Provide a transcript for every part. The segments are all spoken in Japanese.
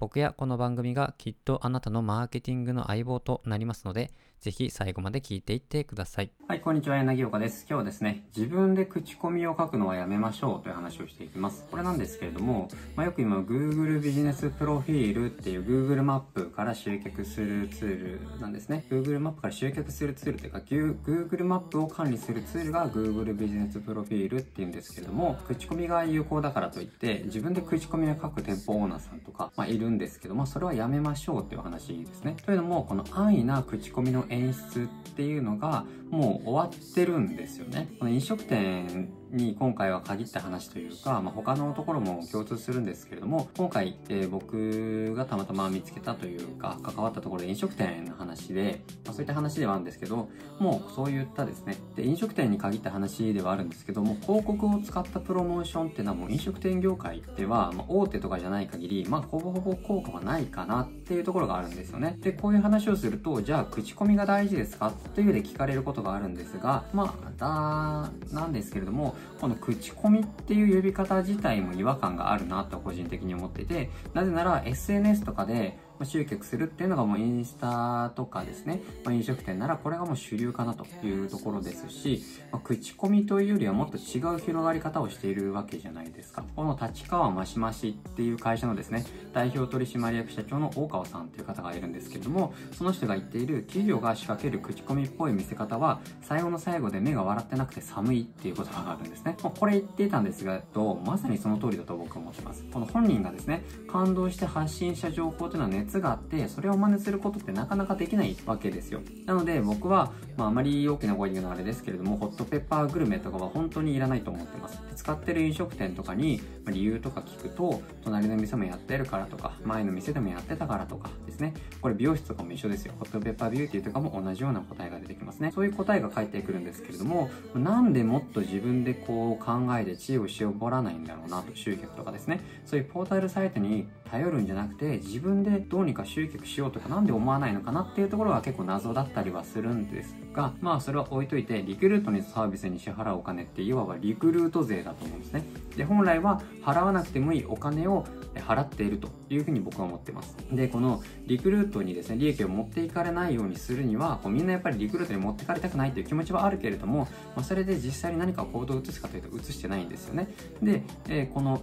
僕やこの番組がきっとあなたのマーケティングの相棒となりますので、ぜひ最後まで聞いていってください。はい、こんにちは、柳岡です。今日はですね、自分で口コミを書くのはやめましょうという話をしていきます。これなんですけれども、まあ、よく今 Google ビジネスプロフィールっていう Google マップから集客するツールなんですね。Google マップから集客するツールというか、Google マップを管理するツールが Google ビジネスプロフィールっていうんですけれども、口コミが有効だからといって、自分で口コミを書く店舗オーナーさんとか、まあ、いるんですけども、それはやめましょうっていう話ですね。というのも、この安易な口コミの演出っていうのが、もう終わってるんですよね。この飲食店に今回は限った話というか、まあ、他のところも共通するんですけれども、今回、えー、僕がたまたま見つけたというか、関わったところで飲食店の話で、まあ、そういった話ではあるんですけど、もうそういったですね、で、飲食店に限った話ではあるんですけども、広告を使ったプロモーションっていうのはもう飲食店業界では、まあ、大手とかじゃない限り、まあ、ほぼほぼ効果はないかなっていうところがあるんですよね。で、こういう話をすると、じゃあ、口コミが大事ですかっていうで聞かれることがあるんですが、まあ、だ、なんですけれども、この口コミっていう呼び方自体も違和感があるなと個人的に思ってて、なぜなら SNS とかで集客するっていうのがもうインスタとかですね、まあ、飲食店ならこれがもう主流かなというところですし、まあ、口コミというよりはもっと違う広がり方をしているわけじゃないですか。この立川ましましっていう会社のですね、代表取締役社長の大川さんという方がいるんですけれども、その人が言っている企業が仕掛ける口コミっぽい見せ方は、最後の最後で目が笑ってなくて寒いっていうことがあるんですね。まあ、これ言っていたんですが、まさにその通りだと僕は思ってます。この本人がですね、感動して発信した情報というのはネがあって、それを真似することってなかなかできないわけですよ。なので僕は、まああまり大きな声で言うのはあれですけれども、ホットペッパーグルメとかは本当にいらないと思ってます。使ってる飲食店とかに理由とか聞くと、隣の店もやってるからとか、前の店でもやってたからとかですね。これ美容室とかも一緒ですよ。ホットペッパービューティーとかも同じような答えが出てきますね。そういう答えが返ってくるんですけれども、なんでもっと自分でこう考えて知恵を絞らないんだろうなと、集客とかですね。そういうポータルサイトに頼るんじゃなくて、自分でどどうにか集客しようとかなんで思わないのかなっていうところは結構謎だったりはするんですが、まあそれは置いといて、リクルートにサービスに支払うお金っていわばリクルート税だと思うんですね。で、本来は払わなくてもいいお金を払っているというふうに僕は思ってます。で、このリクルートにですね、利益を持っていかれないようにするには、こうみんなやっぱりリクルートに持っていかれたくないという気持ちはあるけれども、まあ、それで実際に何か行動を移すかというと移してないんですよね。で、えー、この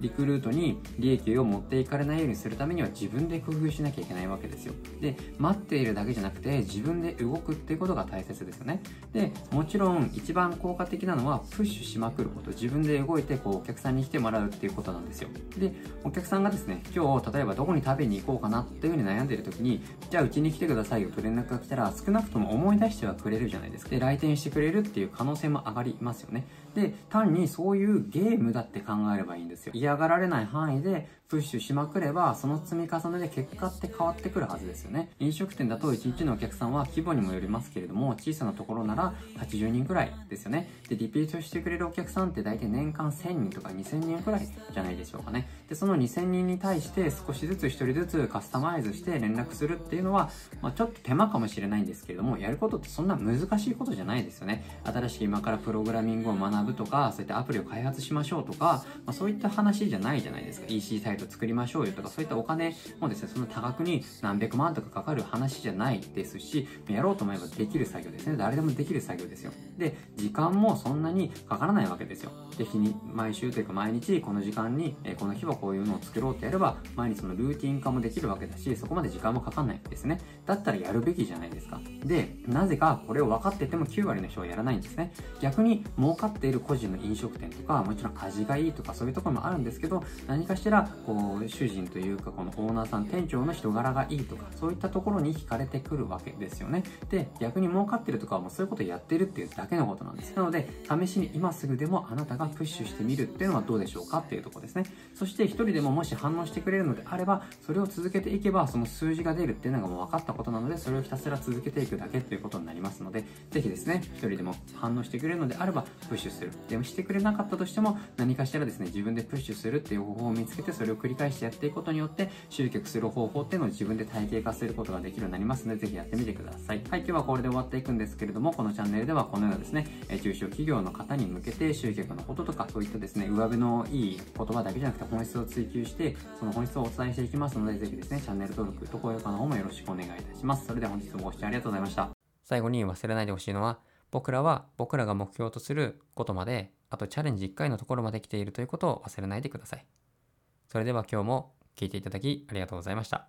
リクルートに利益を持っていかれないようにするためには自分で工夫しなきゃいけないわけですよ。で、待っているだけじゃなくて自分で動くっていうことが大切ですよね。で、もちろん一番効果的なのはプッシュしまくること、自分で動いてこうお客さんに来てもらうっていうことなんですよ。で、お客さんがですね、今日例えばどこに食べに行こうかなっていうふうに悩んでる時に、じゃあうちに来てくださいよと連絡が来たら少なくとも思い出してはくれるじゃないですか。で、来店してくれるっていう可能性も上がりますよね。で、単にそういうゲームだって考えればいいんですよ。嫌がられない範囲でプッシュしまくれば、その積み重ねで結果って変わってくるはずですよね。飲食店だと1日のお客さんは規模にもよりますけれども、小さなところなら80人くらいですよね。で、リピートしてくれるお客さんって大体年間1000人とか2000人くらいじゃないでしょうかね。で、その2000人に対して少しずつ1人ずつカスタマイズして連絡するっていうのは、まあ、ちょっと手間かもしれないんですけれども、やることってそんな難しいことじゃないですよね。新しい今からプログラミングを学ぶとか、そういったアプリを開発しましょうとか、まあ、そういった話じゃないじゃないですか。EC サイト作りましょうよとかそういったお金もですね、その多額に何百万とかかかる話じゃないですし、やろうと思えばできる作業ですね。誰でもできる作業ですよ。で、時間もそんなにかからないわけですよ。で、日に、毎週というか毎日この時間に、え、この日はこういうのを作ろうってやれば、毎日のルーティン化もできるわけだし、そこまで時間もかかんないですね。だったらやるべきじゃないですか。で、なぜかこれを分かってても9割の人はやらないんですね。逆に儲かっている個人の飲食店とか、もちろん味がいいとかそういうところもあるんですけど、何かしらこう主人というかこのオーナーさん店長の人柄がいいとかそういったところに惹かれてくるわけですよねで逆に儲かってるとかはもうそういうことやってるっていうだけのことなんですなので試しに今すぐでもあなたがプッシュしてみるっていうのはどうでしょうかっていうところですねそして一人でももし反応してくれるのであればそれを続けていけばその数字が出るっていうのがもう分かったことなのでそれをひたすら続けていくだけっていうことになりますのでぜひですね一人でも反応してくれるのであればプッシュする。でもしてくれなかったとしても何かしらですね自分でプッシュするっていう方法を見つけてそれを繰り返してやっていくことによって集客する方法っていうのを自分で体系化することができるようになりますのでぜひやってみてください。はい。今日はこれで終わっていくんですけれどもこのチャンネルではこのようなですね中小企業の方に向けて集客のこととかそういったですね上辺のいい言葉だけじゃなくて本質を追求してその本質をお伝えしていきますのでぜひですねチャンネル登録と高評価の方もよろしくお願いいたします。それでは本日もご視聴ありがとうございました。最後に忘れないでほしいのは僕らは僕らが目標とすることまであとチャレンジ1回のところまで来ているということを忘れないでください。それでは今日も聞いていただきありがとうございました。